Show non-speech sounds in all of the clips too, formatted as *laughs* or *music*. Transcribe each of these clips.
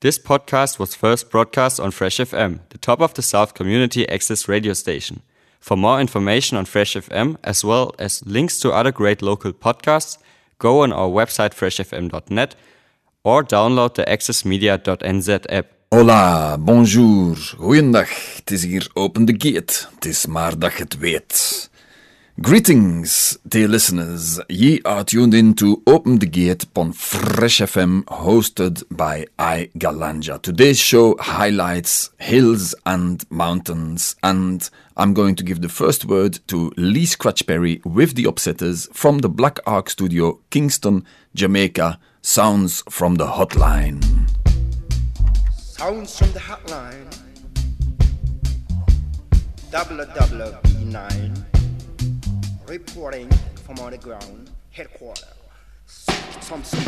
This podcast was first broadcast on Fresh FM, the top of the South community access radio station. For more information on Fresh FM, as well as links to other great local podcasts, go on our website freshfm.net or download the accessmedia.nz app. Hola, bonjour, goeiedag. Het is hier Open the Gate. Het is maar dat je het weet. Greetings, dear listeners. Ye are tuned in to Open the Gate on Fresh FM, hosted by I GalanJAH. Today's show highlights hills and mountains, and I'm going to give the first word to Lee Scratch Perry with the Upsetters from the Black Ark Studio, Kingston, Jamaica. Sounds from the hotline. Sounds from the hotline. Double double B9. Reporting from on the ground. Headquarters. Some some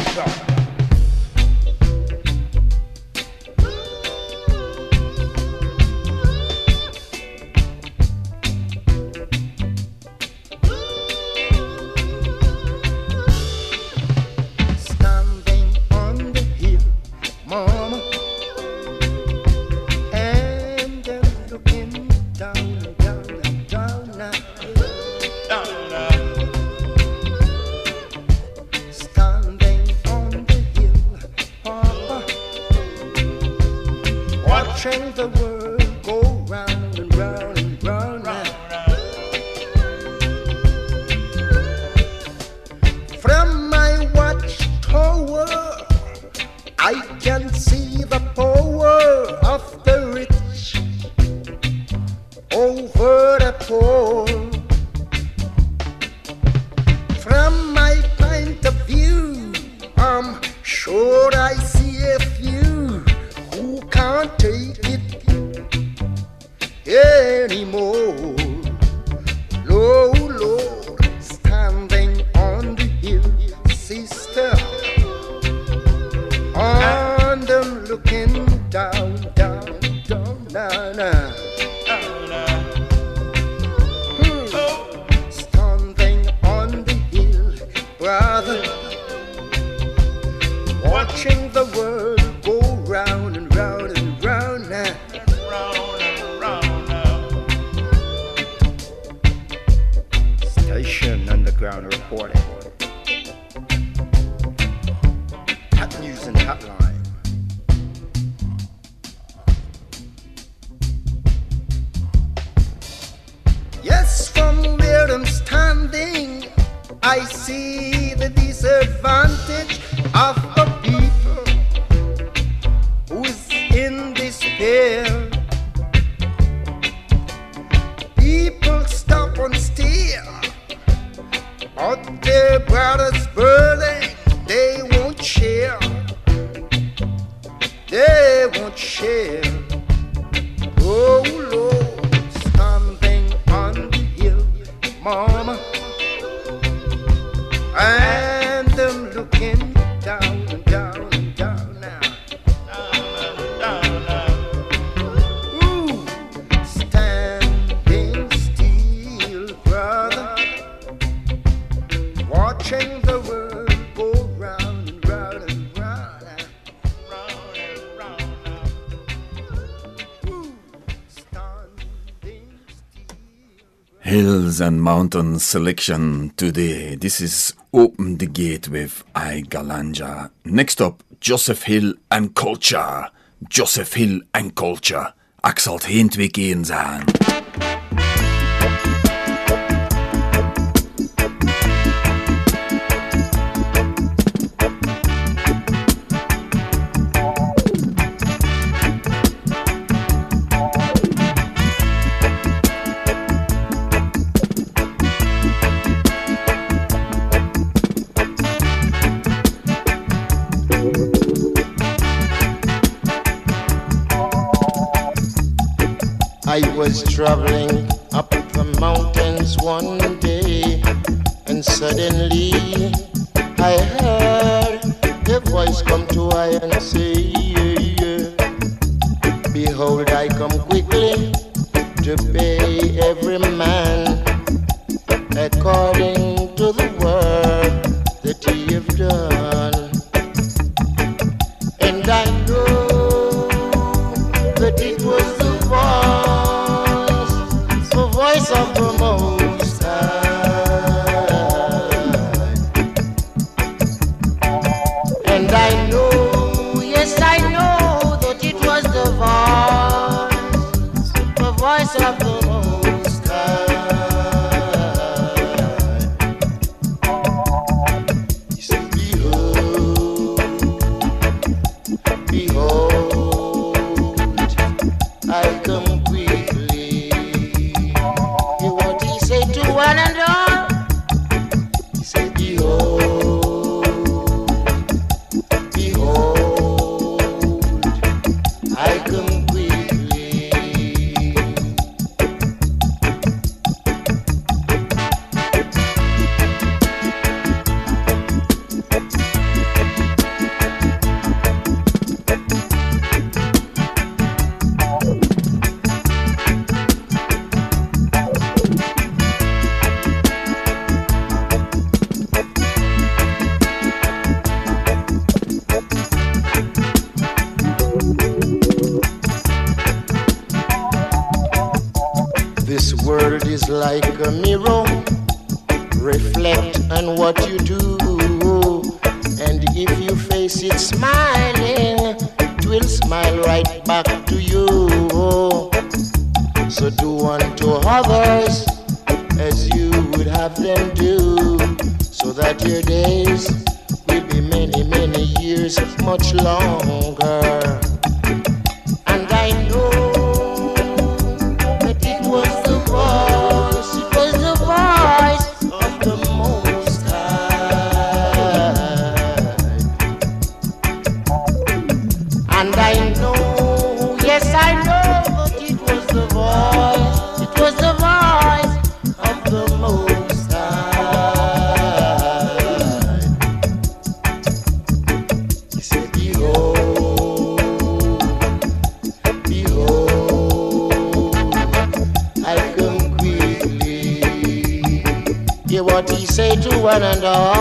watching the world go round and round and round. From my watchtower, I can see the power of the rich over the poor. Anymore. And mountain selection today. This is Open the Gate with I GalanJAH. Next up, Joseph Hill and Culture. Joseph Hill and Culture. Axel het geen zijn. Was traveling up the mountains one day, and suddenly like a mirror. Reflect on what you do. And if you face it smiling, it will smile right back to you. So do unto others as you would have them do, so that your days will be many, many years, much longer. one and all.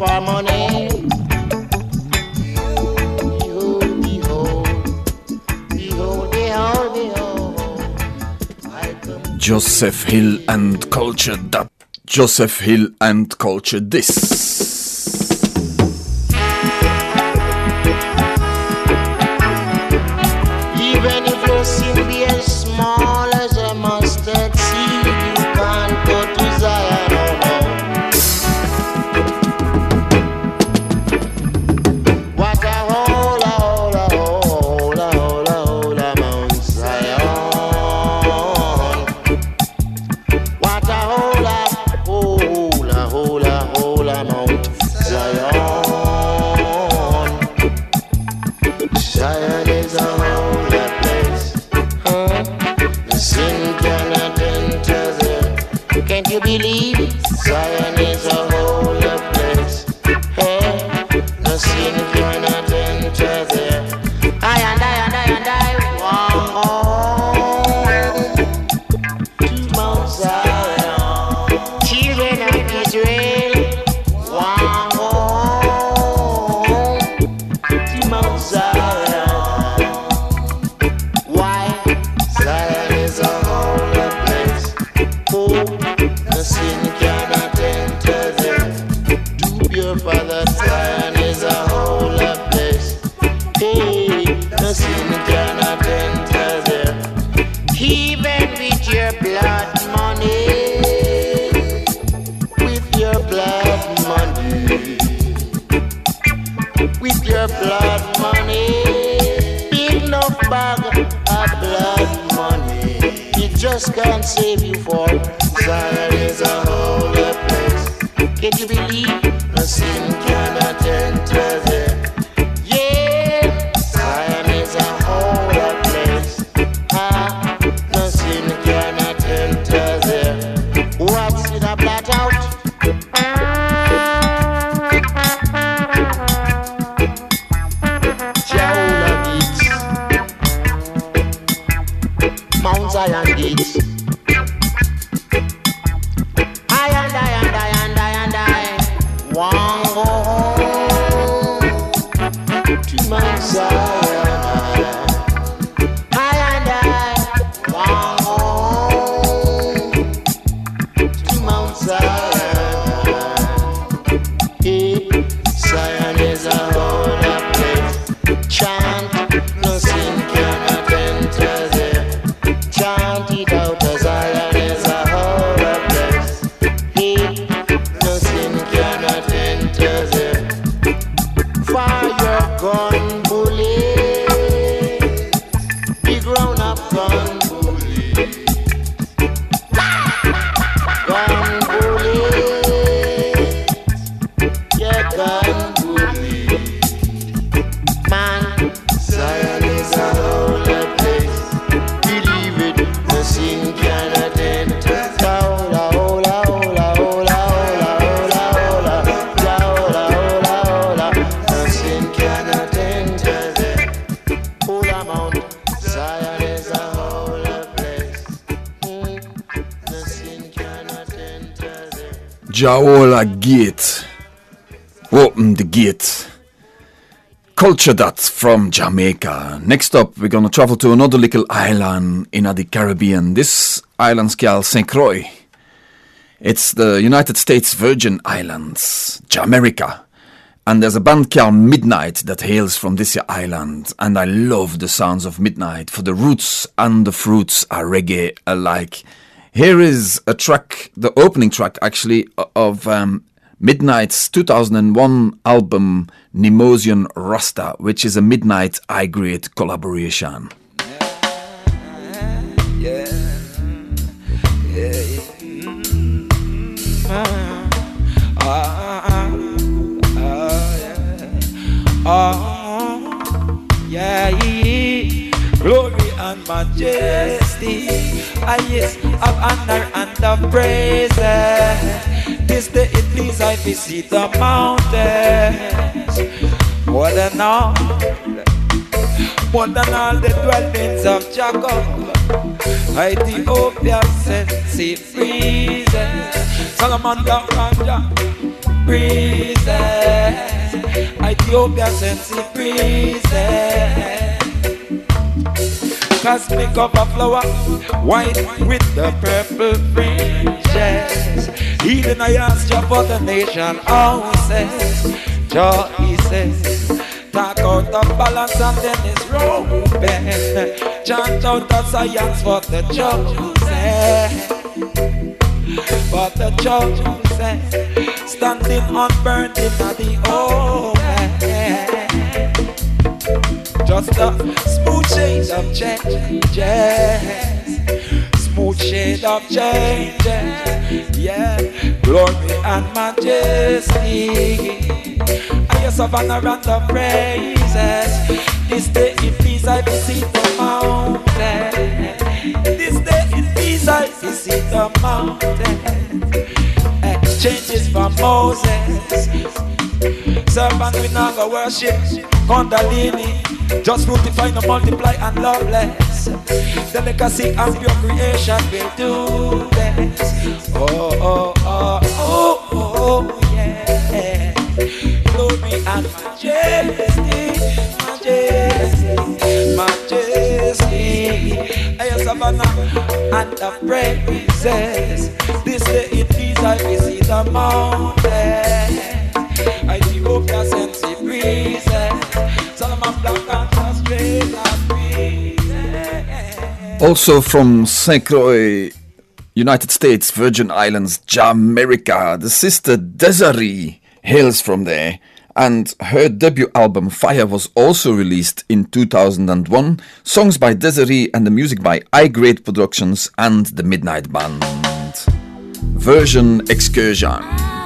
for money. Joseph Hill and Culture Dub. Joseph Hill and Culture This. Gate. Open the gate. Culture that from Jamaica. Next up, we're gonna travel to another little island in the Caribbean. This island's called St. Croix. It's the United States Virgin Islands, Jamaica. And there's a band called Midnight that hails from this island. And I love the sounds of Midnight, for the roots and the fruits are reggae alike. Here is a track, the opening track actually, of um, Midnight's 2001 album Nemozian Rasta, which is a Midnight I Grade collaboration. Oh, yeah, yeah. glory and majesty. I yes, of honor and of praise. This day it please I visit the mountains. More than all, more than all the dwellings of Jacob. Ethiopia sent sea breezes. Solomon down Ganja breezes. Ethiopia sent sea breezes. Cosmic a flower, white with the purple fringes. Even I asked you for the nation houses, choices. Talk out of balance and then it's Reuben. Chant out the science for the chosen. For the chosen. Standing unburned in the open. Just a smooth shade of changes. Smooth shade of changes. Yeah. Glory and majesty. I yes of honor and the praises. This day in peace I visit the mountain. This day in peace I visit the mountain. Changes from Moses. Servant we now go worship Kundalini Just fructify, no multiply and loveless The legacy and pure creation will do this. Oh, oh, oh, oh, oh, yeah. Glory and majesty Majesty, majesty. I am Savannah and the praises Day it is I visit mountain Ethiopia sent eh. the breezes Solomon black and straight and breezes eh. Also from St. Croix, United States Virgin Islands, Jamaica, the sister Dezarie hails from there. and her debut album Fire was also released in 2001. Songs by Dezarie and the music by I Grade Productions and the Midnight Band. Version Excursion.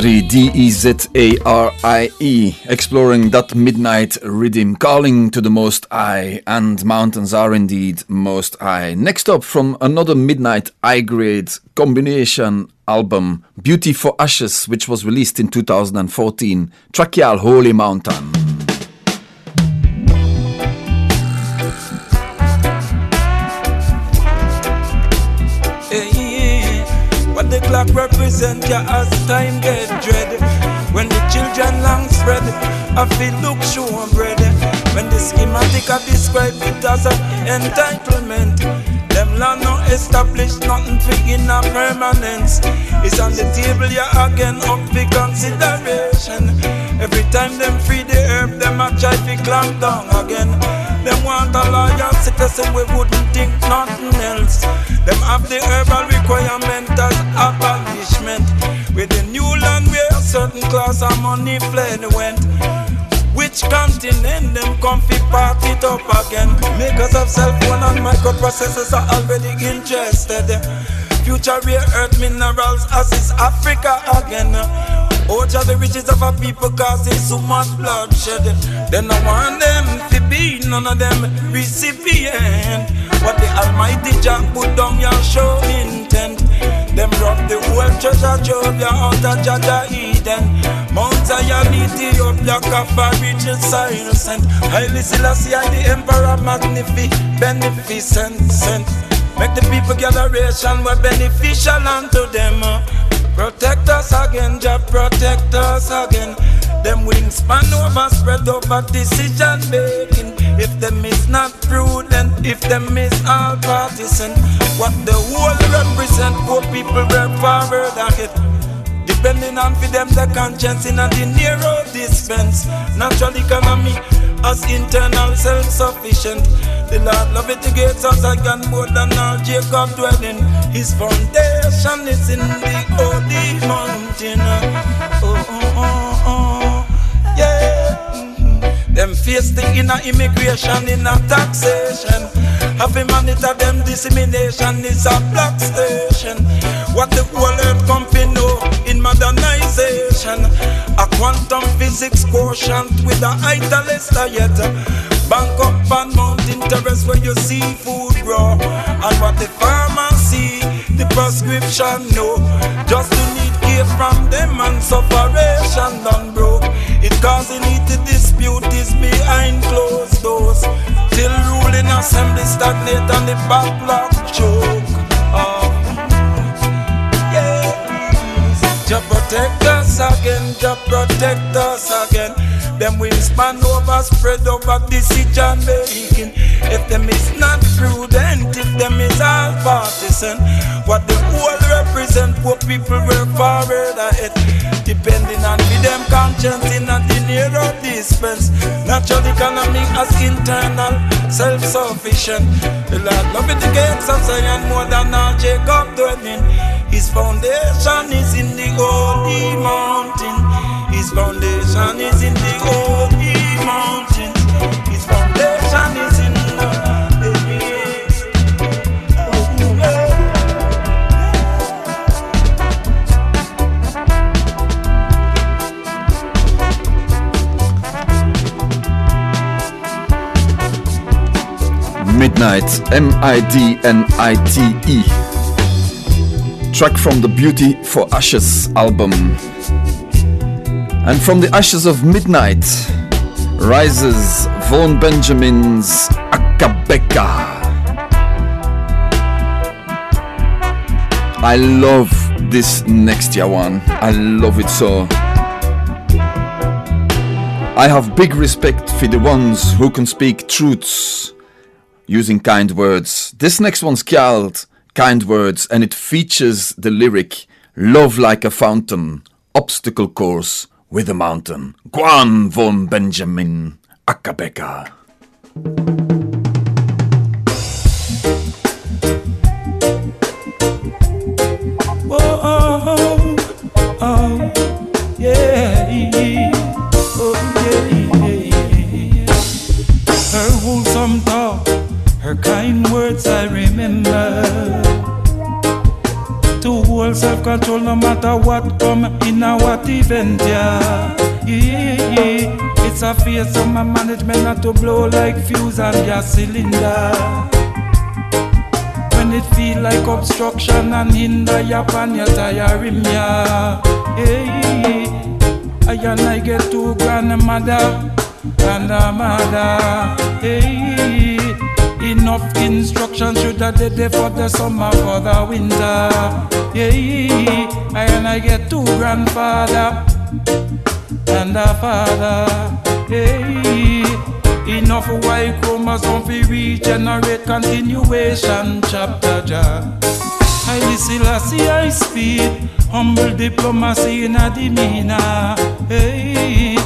D E Z A R I E, exploring that midnight rhythm, calling to the Most High, and mountains are indeed Most High. Next up, from another midnight I grade combination album, Beauty for Ashes, which was released in 2014, Trachial Holy Mountain. Clock represent ya as time get dread. When the children long spread, I feel look show and bread. When the schematic I describe it as an entitlement. Them land no establish nothing for in a permanence. It's on the table, yeah, again up for consideration. Every time them free the herb, them a try to clamp down again. Them want a lawyer citizen, we wouldn't think nothing else. Them have the herbal requirement as abolishment. With the new land where a certain class of money fled went. Which continent them comfy part it up again? Makers of cell phone and microprocessors are already interested. Future rare earth minerals as is Africa again. Of the riches of our people causing so much bloodshed. Then I want them to be none of them recipient. What the Almighty Jah put down your show intent. Them rob the whole treasure trove ya out of Jaja Eden. Mount Zion, Ethiopia, Kaffa, Region, Cyrus, and Haile Selassie, the Emperor, magnificent, beneficent. Make the people gatheration were beneficial unto them. Protect us again, Jah protect us again. Them wingspan over spread over decision making. If them is not prudent, if them is all partisan, what the whole represent, poor people work forward ahead. Depending on for them the conscience in a the narrow dispense. Natural economy as internal self-sufficient. The Lord love it gates us again more than all Jacob dwelling. His foundation is in the holy mountain. Oh, oh, oh. Them face the inner immigration, inner taxation. Have a monitor them dissemination is a black station. What the whole earth come know in modernization. A quantum physics quotient with a higher yet. Bank up on mountain terrace where you see food grow. And what the farmer see, the prescription know. Just to need care from them and sufferation done broke. It causing it to dispute is behind closed doors. Till ruling assembly stagnate and the backlog choke. Oh. Protect us again, Jah protect us again. Them will span over, spread over decision making. If them is not prudent, if them is all partisan, what the whole represent, what people work forward ahead. Depending on be them conscience in a dinero dispense. Natural economy as internal, self-sufficient. The Lord love it gates of Zion more than all Jacob dwelling. His foundation is in the holy mountain. His foundation is in the holy mountain. His foundation is Midnight, M I D N I T E. Track from the Beauty for Ashes album. And from the ashes of midnight rises Vaughn Benjamin's Akae Beka. I love this next year one. I love it so. I have big respect for the ones who can speak truths using kind words. This next one's called Kind Words and it features the lyric Love like a fountain, obstacle course with a mountain. Guan von Benjamin Akae Beka. To self-control no matter what come in a what event, yeah. yeah. It's a fear of my management not to blow like fuse on your cylinder. When it feel like obstruction and hinder you upon your tiring ya. Hey, I and I get two grandmother and a mother. Hey, enough instruction should have did it for the summer for the winter. I and I get two grandfather and a father. Hey, enough white chromosome fi regenerate continuation chapter ja. I still I I speed, humble diplomacy in a demeanor. Hey,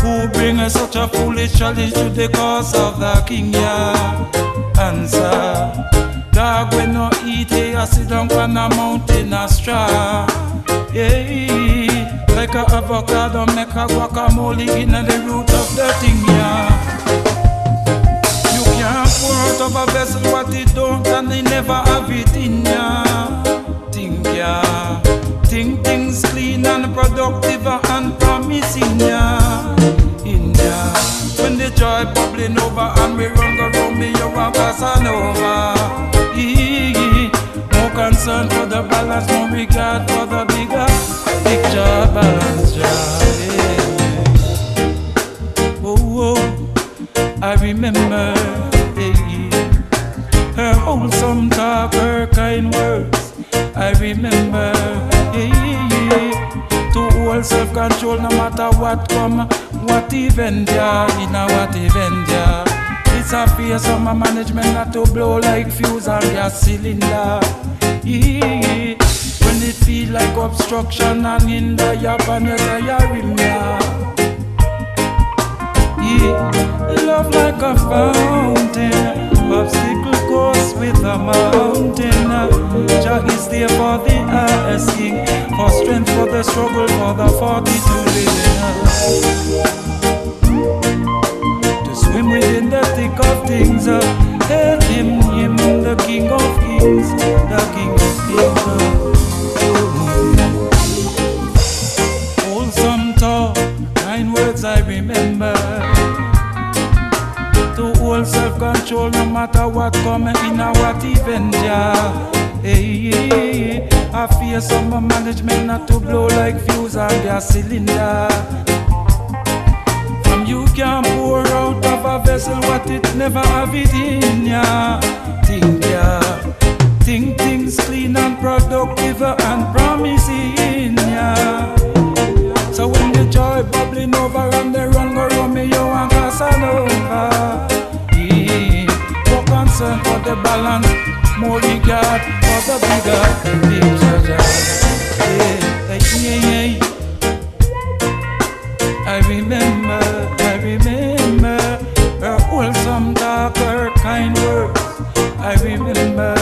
who bring such a foolish challenge to the cause of the king? Yeah, answer. Dog when no eat, hey, I sit down on a mountain a straw. Yeah, like a avocado make a guacamole in the root of the thing, yeah. You can't pour out of a vessel what it don't and they never have it in ya. Think ya, think things clean and productive and promising ya. In ya, when the joy bubbling over and we run go round me, you want Casanova. More concern for the balance, more regard for the bigger picture balance. Yeah. Oh, oh. I remember hey, her wholesome talk, her kind words. I remember to hold self control no matter what come, what event yeah, in a what event yeah. It's a face of my management not to blow like fuse on your cylinder. When it feel like obstruction and hinder your pan your tiring yeah. Yeah, love like a fountain, obstacle course with a mountain. Jah is there for the asking, for strength for the struggle, for the fortitude within. To swim within the thick of things, uh, hail him, him, the King of Kings, the King of Kings. Self-control no matter what coming in or what event, yeah. Hey, I fear some management not to blow like fuse on their cylinder. From you can pour out of a vessel what it never have it in ya. Think ya, think things clean and productive and promising ya. So when the joy bubbling over and the run go Romeo and Casanova, concern for the balance, more regard for the bigger picture. Yeah, yeah, yeah. I remember, I remember her wholesome talk, her kind words. I remember,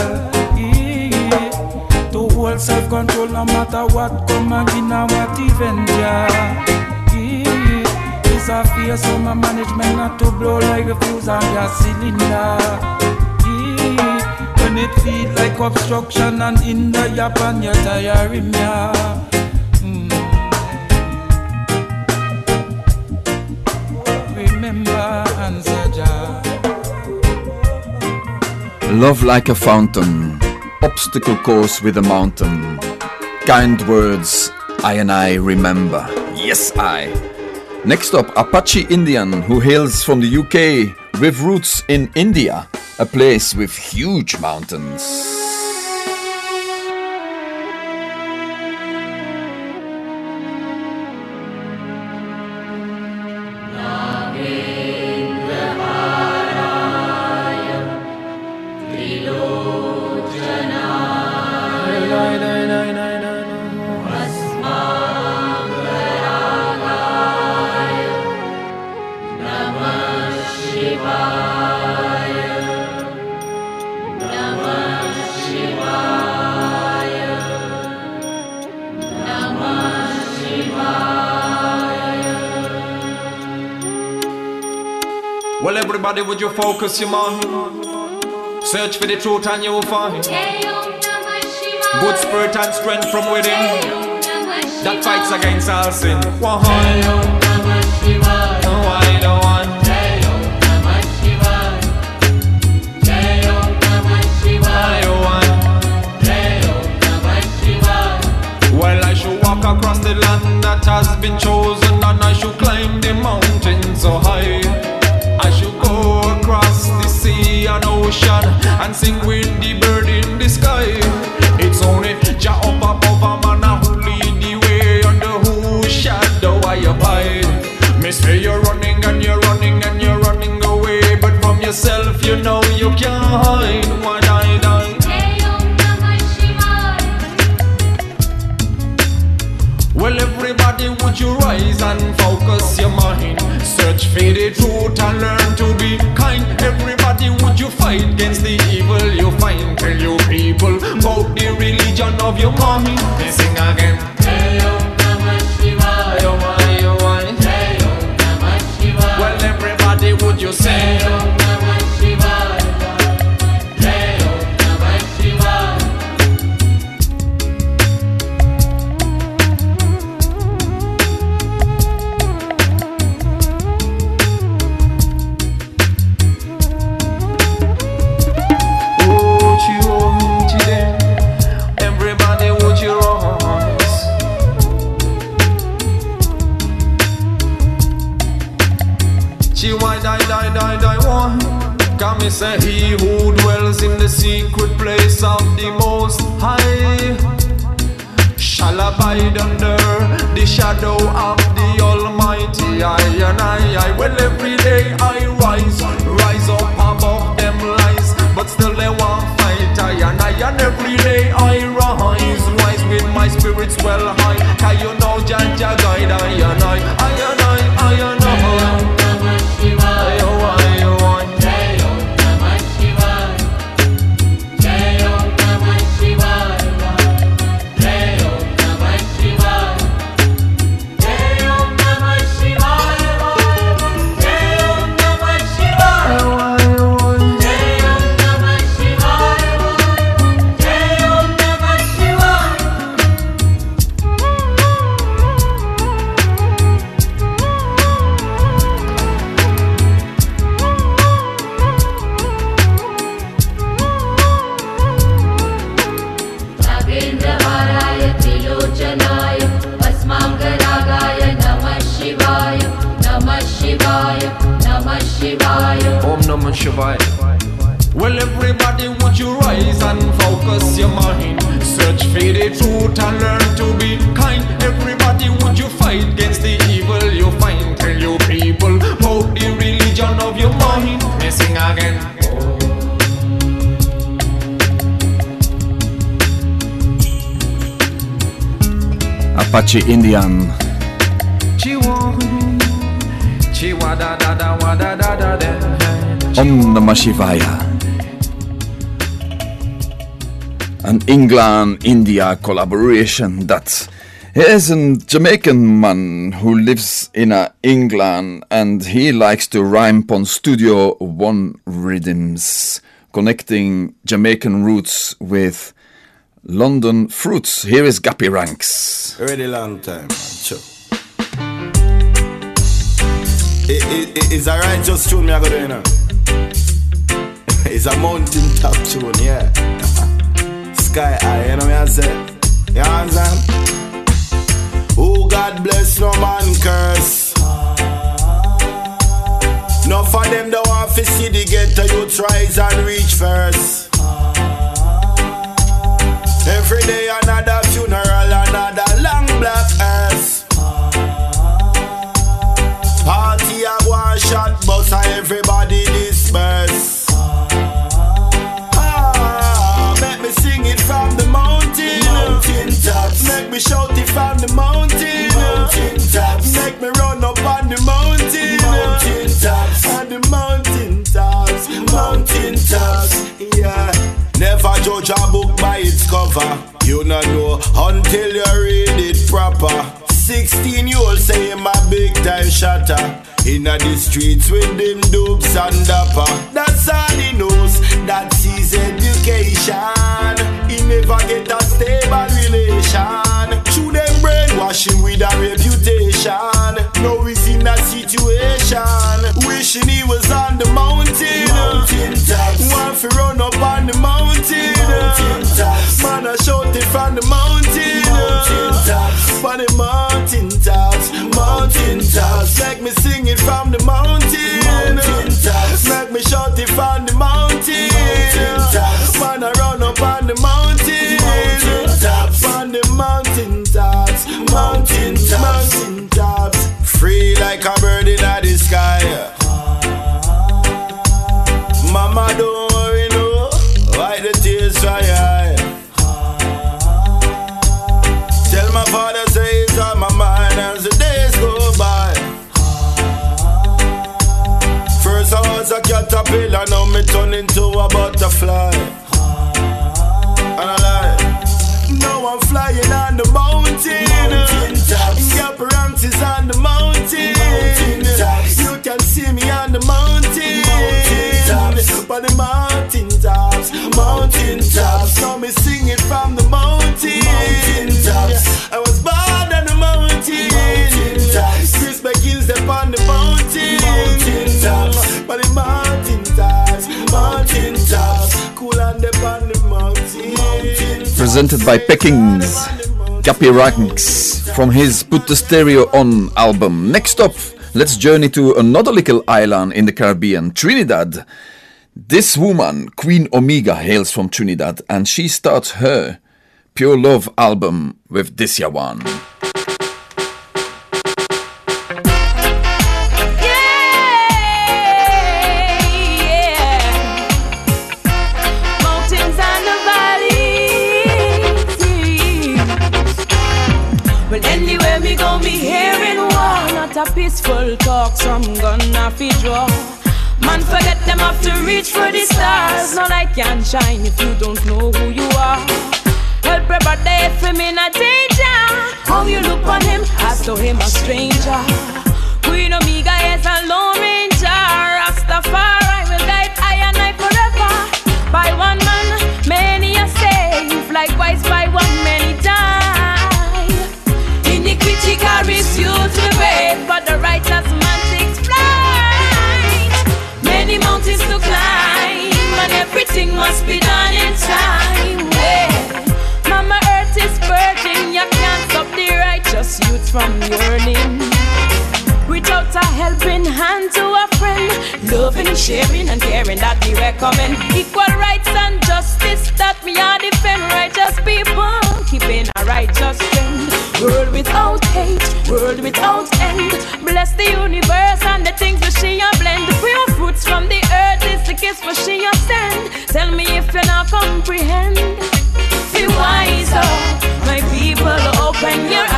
to hold self-control no matter what come again and what event, yeah. It's a fear so my management not to blow like a fuse on your cylinder. It feel like obstruction and in the yap and you're. Mm. Love like a fountain, obstacle course with a mountain. Kind words, I and I remember. Yes, I. Next up, Apache Indian, who hails from the UK with roots in India, a place with huge mountains. Everybody, would you focus your mind? Search for the truth and you will find good spirit and strength from within that fights against all sin. One? Why the one? Well, I should walk across the land that has been chosen, and I should climb the mountain so high. Ocean and sing with the bird in the sky. It's only Jah up above a man who lead the way under whose shadow I abide. Me say you're running and you're running and you're running away, but from yourself you know you can't hide. Why? Well, everybody, would you rise and focus your mind? Search for the truth and learn to be kind. Everybody, would you fight against the evil you find? Tell you people about the religion of your mind. They sing again. Ayo, ayo, ayo. Well, everybody, would you say? Would abide under the shadow of the Almighty. I and I, I, well every da da. Om Namah Shivaya. An England India collaboration that is a Jamaican man who lives in uh, England and he likes to rhyme on Studio One rhythms, connecting Jamaican roots with London fruits. Here is Gappy Ranks. Already long time, man. Sure. It, it, it, it's righteous tune me I got do, you know. it's a mountain top tune, yeah. *laughs* Sky high, you know me I say. You understand? Oh God bless no man curse. No for them want to see the ghetto youth rise and reach first. Every day another funeral, another long black earth. Party a one shot, and everybody disperse. Ah, make me sing it from the mountain. Mountain tops. Make me shout it from the. Mountain Never judge a book by its cover. You not know until you read it proper. 16 year old say him a big time shatter. Inna the streets with them dopes and dapper. That's all he knows. That's his education. He never get a stable relation. Through them brainwashing with a reputation. Now he's in a situation. Wishing he was on the mountain. Mountain. Want to run up on the mountain. Mountain. Man, I shout it from the mountain. On the mountain tops. Mountain tops. Make me sing it from the mountain. Mountain. Make me shout it from the. Mountain into a butterfly. Presented by Peckings, Gappy Ranks from his Put the Stereo On album. Next up, let's journey to another little island in the Caribbean, Trinidad. This woman, Queen Omega, hails from Trinidad and she starts her Pure Love album with this one. A peaceful talk, some gonna fi draw. Man, forget them have to reach for the stars. No light can shine if you don't know who you are. Help your brother if him in a danger. How you look on him, as though him a stranger. Queen Omega is a lone ranger. Rastafari will guide I and I forever. By one man, many are saved. Likewise, by from yearning. Without a helping hand to a friend, Loving, sharing and caring that we recommend. Equal rights and justice that we are defend. Righteous people keeping a righteous trend. World without hate, world without end. Bless the universe and the things she a blend. Pure fruits from the earth is the kiss for she send. Tell me if you not comprehend. Be wiser, my people, open your.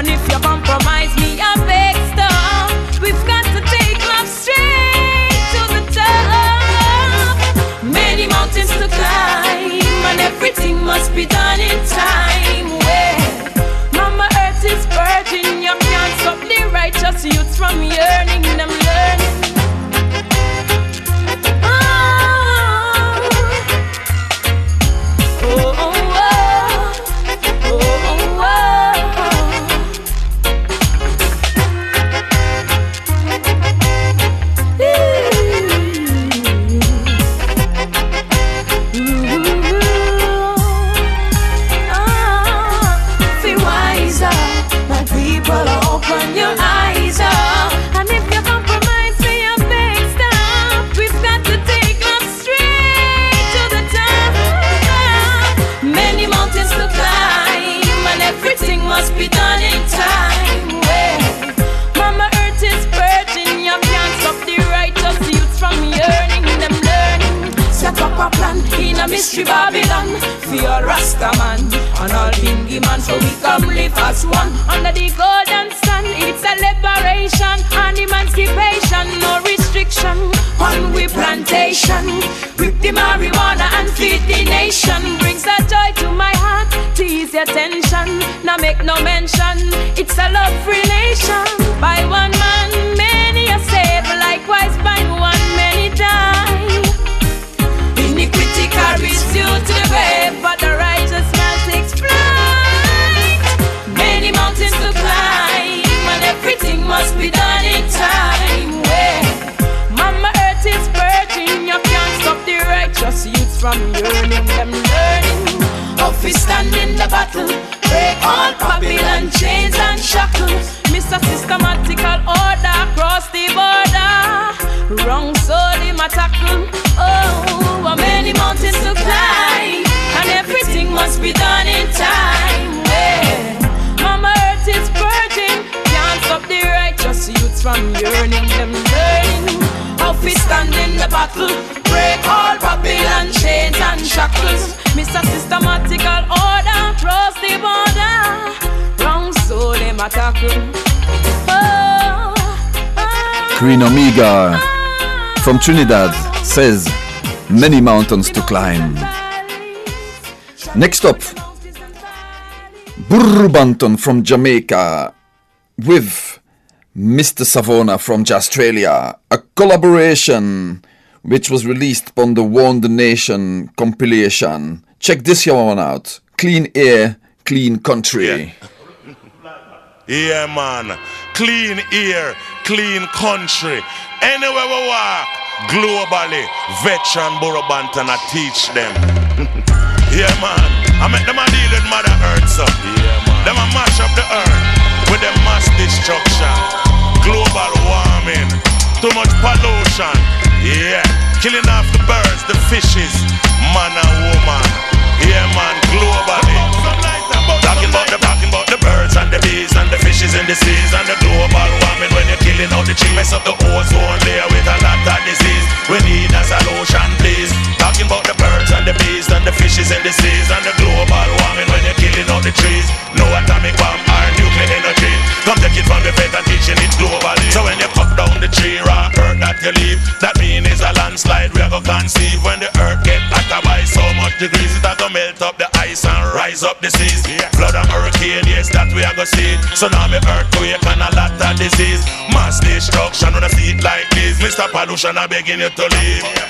And if you compromise me, I beg stop. We've got to take life straight to the top. Many mountains to climb, and everything must be done in time. Where Mama Earth is virgin, you can't stop the righteous youths from yearning them mystery Babylon for your Rasta man and all bingy man, so we come live as one under the golden sun. It's a liberation and emancipation, no restriction on we plantation. Rip the marijuana and feed the nation. Brings a joy to my heart to ease your tension. Now make no mention, it's a love relation. By one from yearning them learning. How we stand in the battle, break all Babylon chains and shackles. A systematical order across the border. Wrong soul in my tackle. Oh, how many mountains to climb, and everything must be done in time. Where Mama Earth is virgin, can't stop the righteous youths from yearning them learning. We stand in the battle, break all Babylon chains and shackles. A systematical order across the border. Wrong soul tackle. Oh, oh, Queen Omega from Trinidad says many mountains to climb. Next up, Burro Banton from Jamaica with Mr. Savona from Australia, a collaboration which was released on the Warn the Nation compilation. Check this one out Clean Air, Clean Country. Yeah, man. Clean air, clean country. Anywhere we walk, globally, veteran Burro Banton, I teach them. *laughs* yeah, man. I make them a deal with Mother Earth, so. Yeah, man. Them a mash up the earth with them mass destruction. Global warming, too much pollution. Yeah, killing off the birds, the fishes, man and woman. Yeah, man, me earthquake and a lot of disease. Mass destruction when I see it like this. Mr. Pollution, I begging you to leave.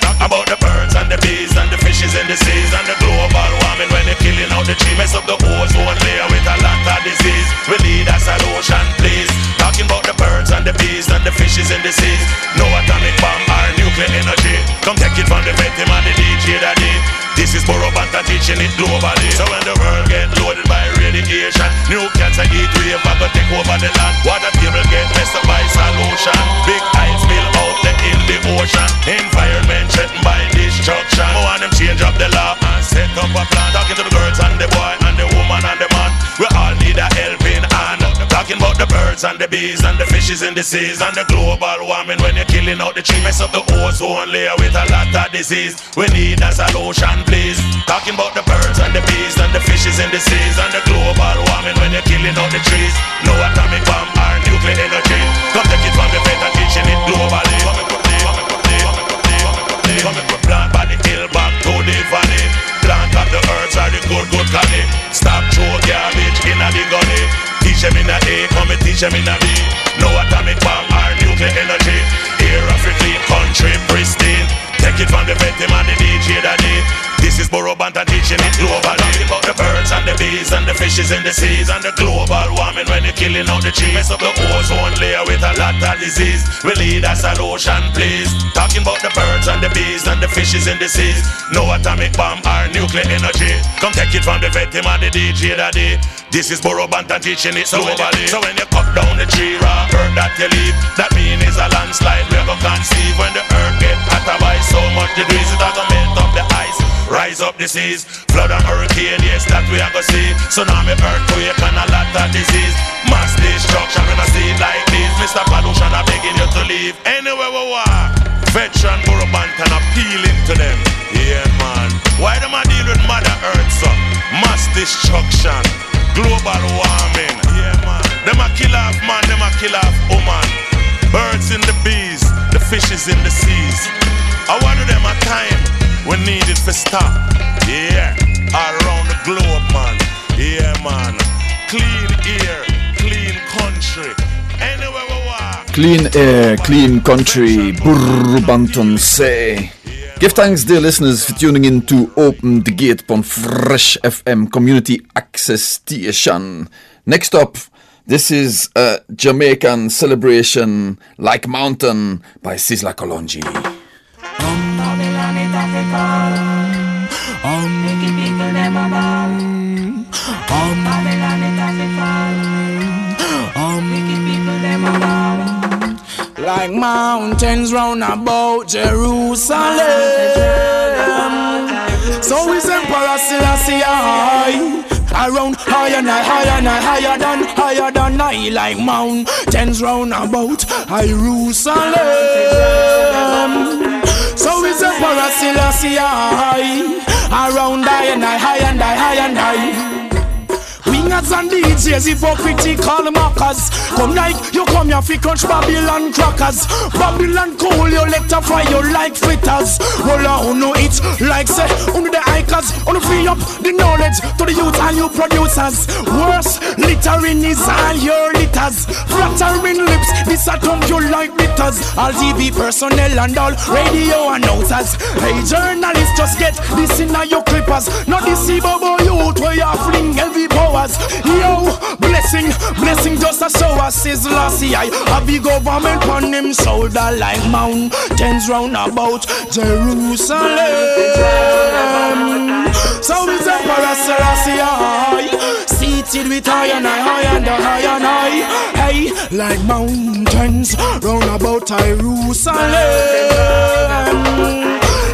Bees and the fishes in the seas and the global warming when you're killing out the tree. Mess up the ozone layer with a lot of disease. We need a solution, please. Talking about the birds and the bees and the fishes in the seas and the global warming when you're killing out the trees. No atomic bomb or nuclear energy. Come take it from the vet and teaching it globally. Plant by the hill back to the valley. Plant up the earth are the good, good collie. Stop throw garbage in a the gully. Teach them in a And them in a B. No atomic bomb or nuclear energy. Of a clean country, pristine. Take it from the vet, and the DJ daddy. This is Burro Banton teaching it globally. The birds and the bees and the fishes in the seas and the global warming when you're killing out the trees. Mess up the ozone layer with a lot of disease. We need a solution, please. Talking about the birds and the bees and the fishes in the seas. No atomic bomb or nuclear energy. Come take it from the vet, and the DJ daddy. This is Burro Banton teaching it globally. So when you cut down the tree, raw earth that you leave, that mean is a landslide. We go conceive when the earth get hotter by so much degrees, it gonna melt up the ice. Rise up the seas, flood and hurricane, yes, that we are gonna see. Tsunami, earthquake, and a lot of disease. Mass destruction, when I see like this. Mr. Pollution, I'm begging you to leave. Anywhere we walk, veteran Burro Banton appealing to them. Yeah, man. Why them I deal with Mother Earth, so? Mass destruction, global warming. Yeah, man. Them a kill off man, them a kill off woman. Birds in the bees, the fishes in the seas. I want them a time we need it for stop. Yeah, around the globe, man. Yeah, man. Clean air, clean country. Anywhere we walk. Clean air, clean country, Burro Banton say. Give thanks, dear listeners, for tuning in to Open the Gate on Fresh FM Community Access Station. Next up, this is a Jamaican celebration like Mountain by Sizzla Kalonji. Like mountains round about Jerusalem. So is Emperor Selassie high. Around higher and higher and higher than higher than I like mountains round about Jerusalem. So is Emperor Selassie high. Around high and high and high and high. Wingers and DJs, hypocritical mockers. Come like you come here fi crunch Babylon crackers. Babylon cool, you fry you like fritters. Roll who know it like say, under the hikers, on free up the knowledge to the youth and you producers. Worse, littering is all your litters. Flattering lips, this a dump you like bitters. All TV personnel and all radio announcers. Hey journalists, just get this in your clippers. Not bobo youth where you fling heavy powers. Yo, blessing, blessing just a us his lossy eye. A big government on him shoulder like mountains round about Jerusalem. So Emperor Selassie high, seated with high and high, high and high and high. Hey, like mountains round about Jerusalem.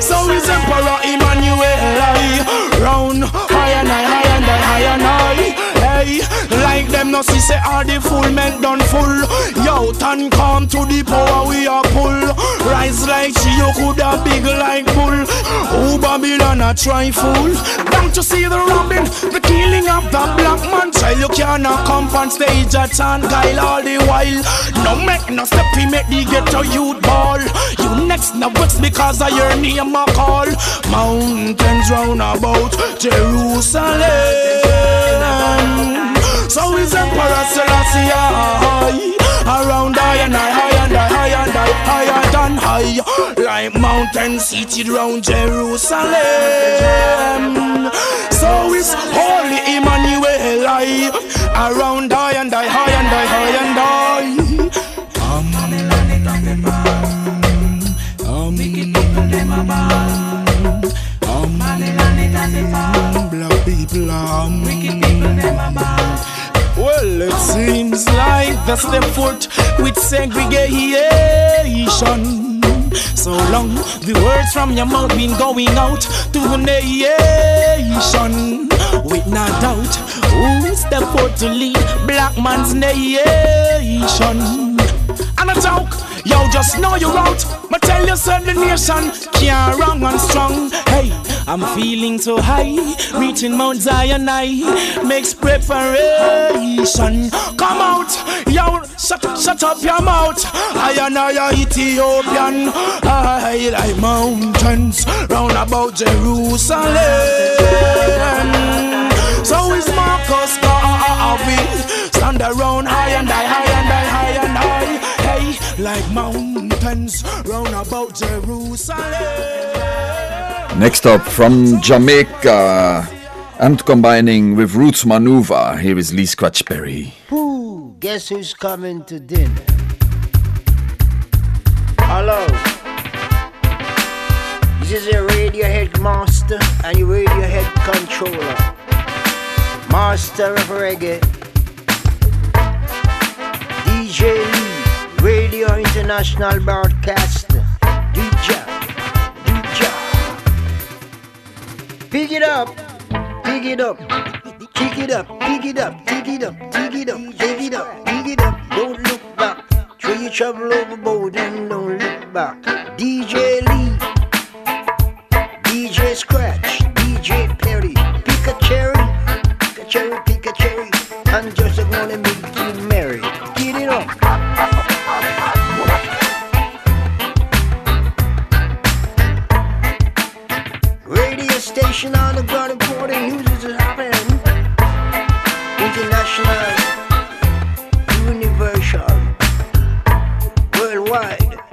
So is Emperor Emmanuel high, round high and high, high and high and high. Like them no see say all the full men done full. Yo, turn come to the power we are pull. Rise like she you coulda big like bull. Oh Babylon a try fool. Don't you see the robbing, the killing of the black man child? You cannot come on stage at and guile all the while. No make no step we make the ghetto youth ball. You next no vex because of your name a call. Mountains round about Jerusalem. So is Emperor Selassie high Around high and high, high and high, high and I high, higher than high Like mountains seated round Jerusalem So is Holy Emmanuel high Around high and high, high and high, high and high Um, um, um, black people, um, well, it seems like the step foot with segregation. So long, the words from your mouth been going out to the nation. with no doubt. Who is the for to lead black man's nation? And a talk, yo, just know you're out. Ma tell you, son, the nation can't wrong and strong. Hey, I'm feeling so high, reaching Mount Zion. I makes preparation. Come out, yo, shut, shut up your mouth. I and I Ethiopian. I like mountains round about Jerusalem. So is Marcus Garvey. Uh, uh, uh, stand around high and high, high and high and high. Hey, like mountains round about Jerusalem. Next up from Jamaica and combining with Roots Manuva, here is Lee Scratch Perry. Ooh, guess who's coming to dinner? Hello. This is your Radiohead master and your Radiohead controller. Master of reggae. DJ Lee, Radio International Broadcaster. DJ. Pick it up. Pick it up. Kick it up. Pick it up. Pick it up. Pick it up. Pick it up. Pick it up. Don't look back. Throw your trouble overboard and don't look back. DJ Lee. DJ Scratch. DJ Perry. Pick a cherry. Pick a cherry.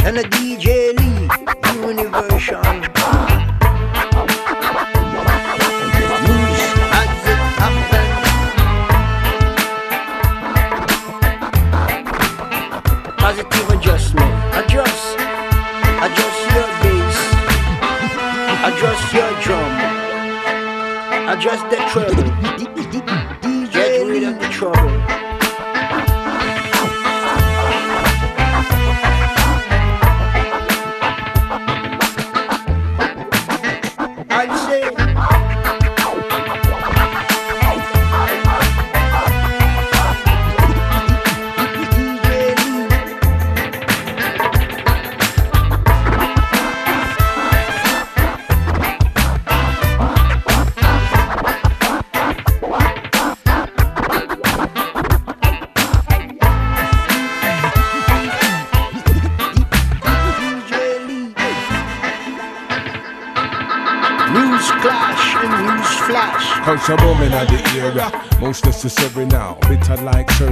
And a DJ Lee, happens. Positive adjustment. Adjust. Adjust your bass. Adjust your drum. Adjust the treble.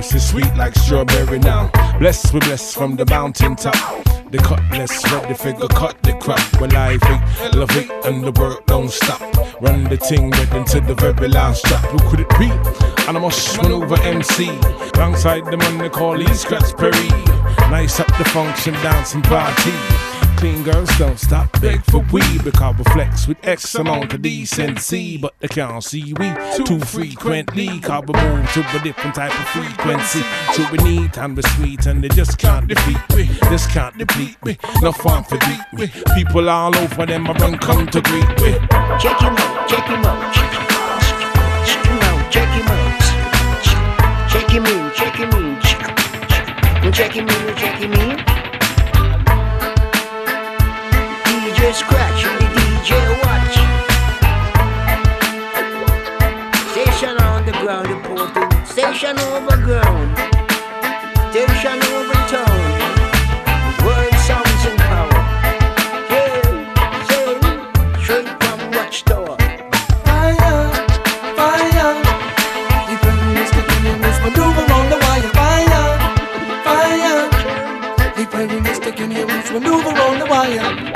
Like Cersei, sweet like strawberry now. Blessed we blessed from the mountain top. The cutlass, the figure, cut the crap. Well, I think, love it, and the work don't stop. Run the thing right into the very last drop. Who could it be? And I must maneuver MC. Alongside the man they call Lee Scratch Perry. Nice up the function, dancing party. Clean girls don't stop, beg for weed because we flex with X amount of decency. But they can't see we too frequently. Cause we move to a different type of frequency. So we need and we sweet and they just can't defeat me. Just can't deplete me. No fun for deep me. People all over them I run come to greet me. Check him out, check him out. Check him out, check him out. Check him in, check him in. Check him in, check him in. DJ Scratch and the DJ Watch. Station on the ground reporting. Station overground. Station over town. World sounds in power. Yeah, say, straight from Watchtower. Fire, fire. The Prime Minister Kenny must maneuver on the wire. Fire, fire. The Prime Minister Kenny must maneuver on the wire.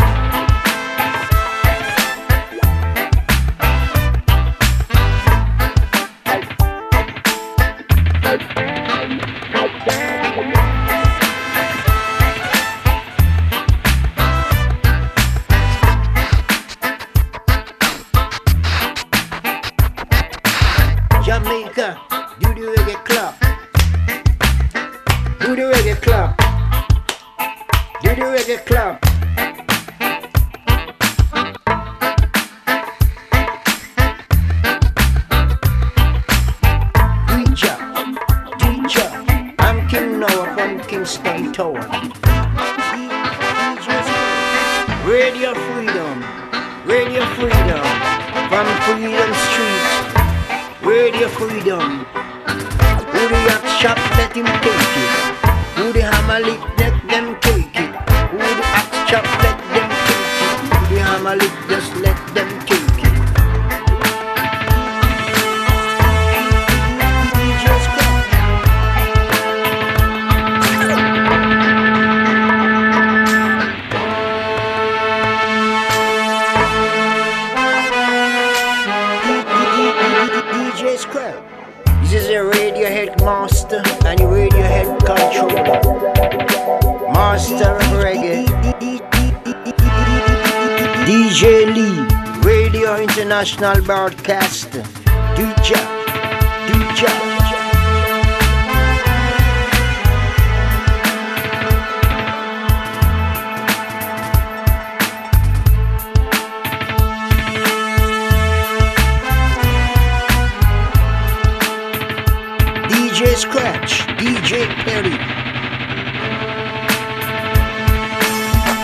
Scratch, DJ Perry.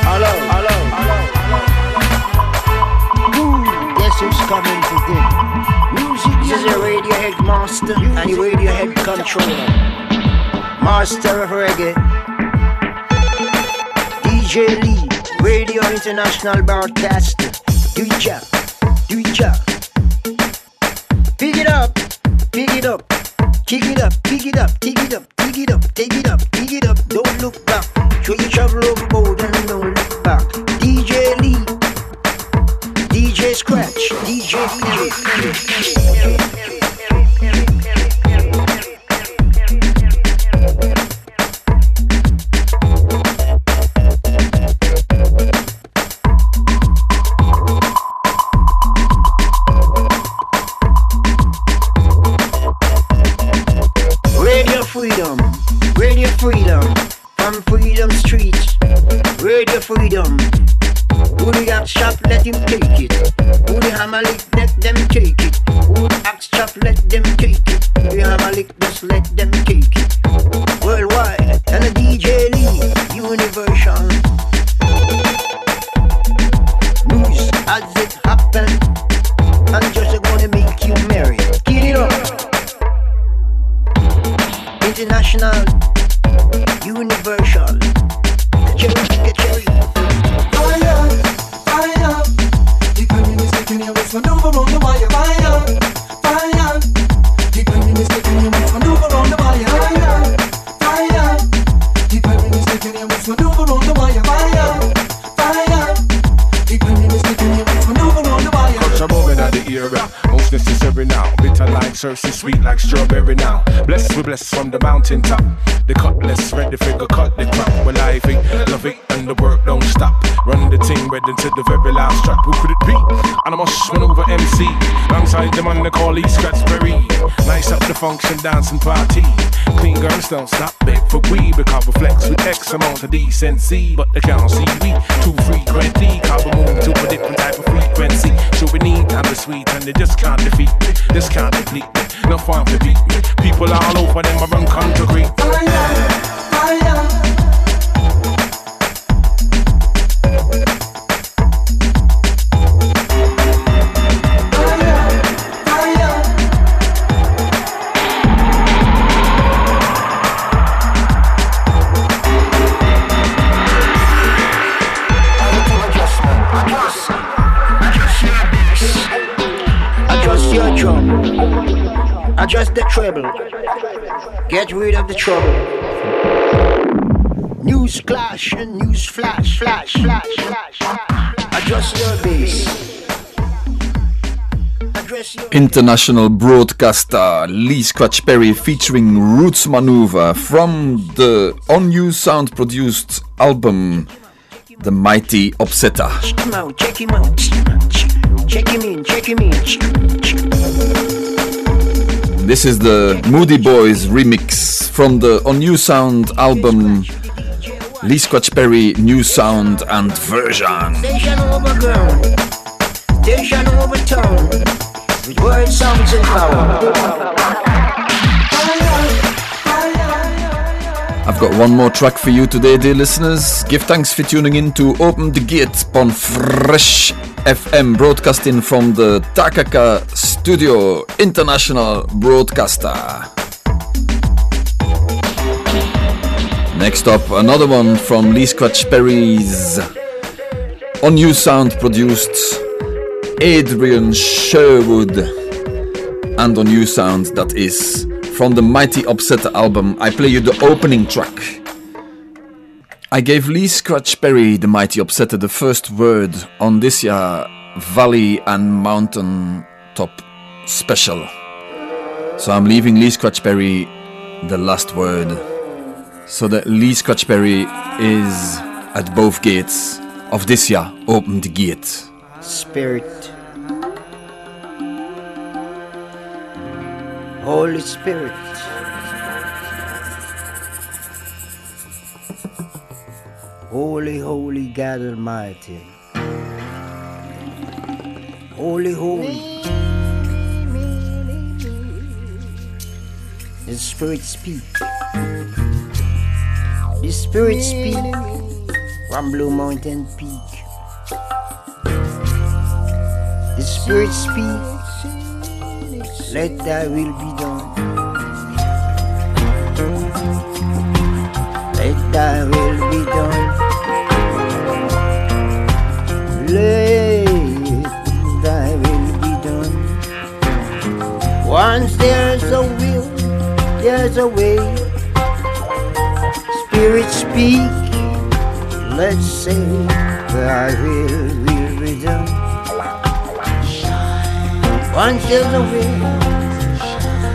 Hello, hello, hello, hello. Guess who's coming today? Music this is a Radiohead master and a Radiohead controller. Master of reggae. DJ Lee, Radio International Broadcaster. Do your job, do your job. Pick it up, pick it up. Kick it up, kick it up, kick it up, Most Bitter sweet like strawberry now. Blessed we bless from the mountain top. The cutlass, ready figure, cut the crop. Well, I think, love it, and the work don't stop. Running the team, ready into the very last track. Who could it be? And I must maneuver MC. Alongside the man they call East Scratsberry. Nice up the function, dancing party. Clean girls don't stop, big for we. Because we flex with X amount of decency. But they can't see we too frequently. Cause we move to a different type of frequency. So we need and the sweet, and they just can't defeat me. Just can't defeat me. No fun to beat me. People all over them around country. Oh, Fire, Adjust the treble. Get rid of the trouble. News clash and news flash, flash, flash, flash. Adjust your bass. International broadcaster Lee Scratch Perry featuring Roots Manuva from the On-U Sound produced album The Mighty Upsetter. check him out, check him out. Check him in, check him in. This is the Moody Boys remix from the On-U Sound album Lee Scratch Perry New Sound and Version. Station overgrown, station. With and power. I've got one more track for you today, dear listeners. Give thanks for tuning in to Open the Gate on Fresh FM, broadcasting from the Takaka Studio International Broadcaster. Next up, another one from Lee Scratch Perry's On-U Sound produced Adrian Sherwood and On-U Sound that is from the Mighty Upset album. I play you the opening track. I gave Lee Scratch Perry, the Mighty Upsetter, the first word on this year Valley and Mountain Top special. So I'm leaving Lee Scratch Perry the last word. So that Lee Scratch Perry is at both gates of this year. Open the gate. Spirit. Holy Spirit. Holy, holy God Almighty. Holy, holy. The Spirit speak. The Spirit speak from Blue Mountain Peak. The Spirit speak. Let thy will be done. Let thy will be done. Let thy will be done. Once there's a will, there's a way. Spirit speak. Let's say thy will will be done. Once there's a will,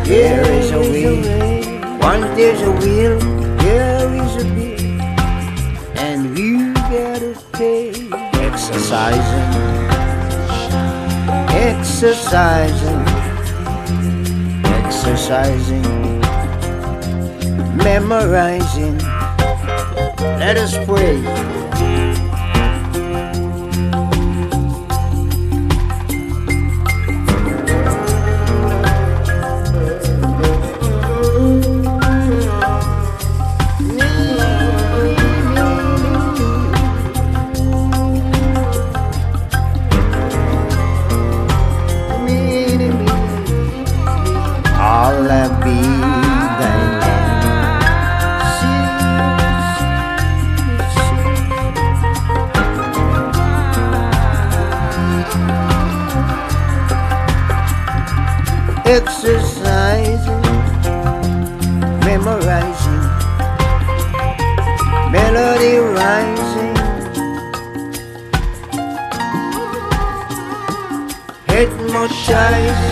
there is a will. Once there's a will, there is a will. And you gotta stay exercising, exercising, exercising, memorizing. Let us pray. Exercising, memorizing, melody rising, hypnotizing.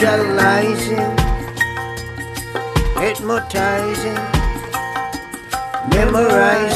Socializing, hypnotizing, memorizing,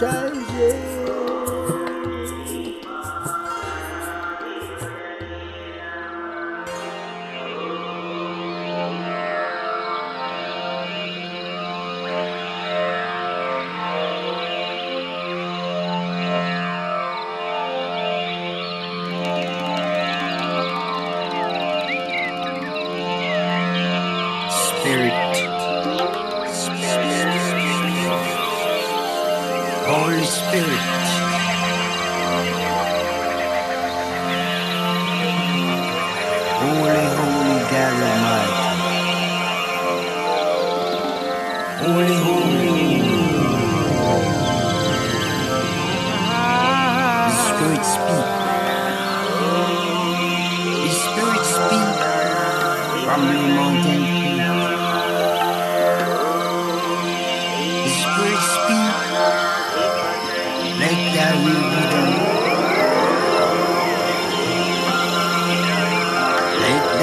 Exercise.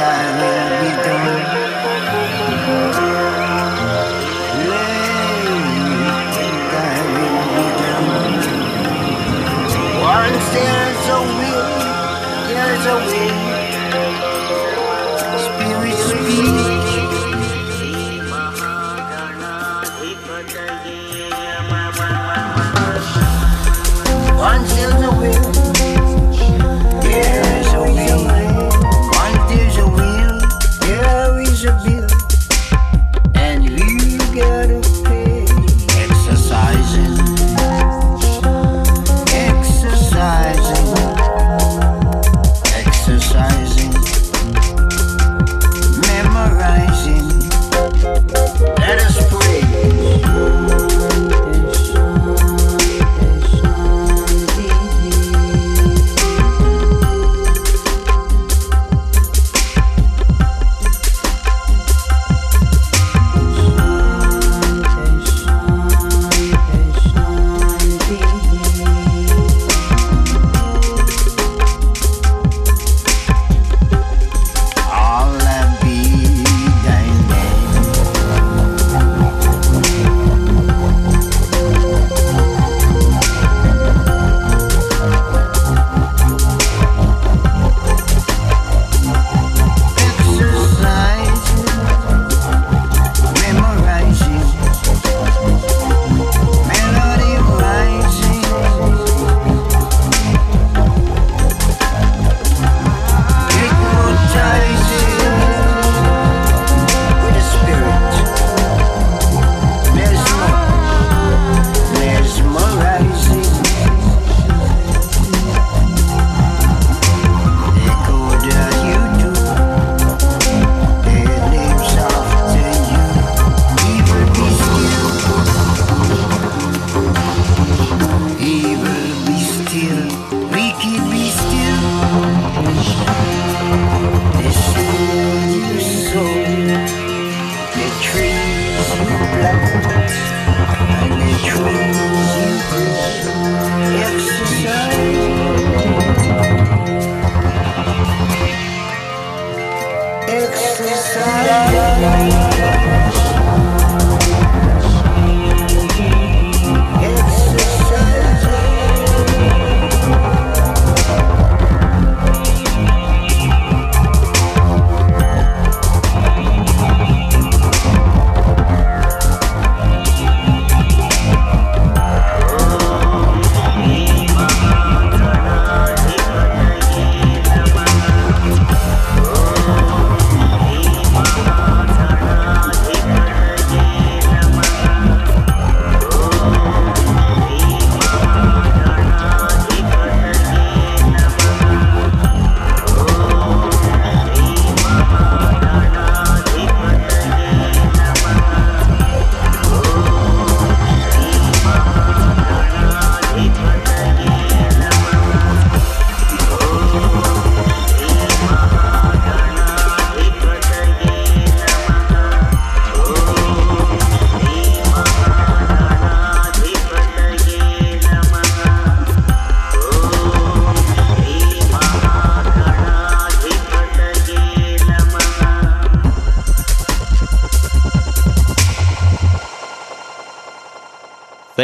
Let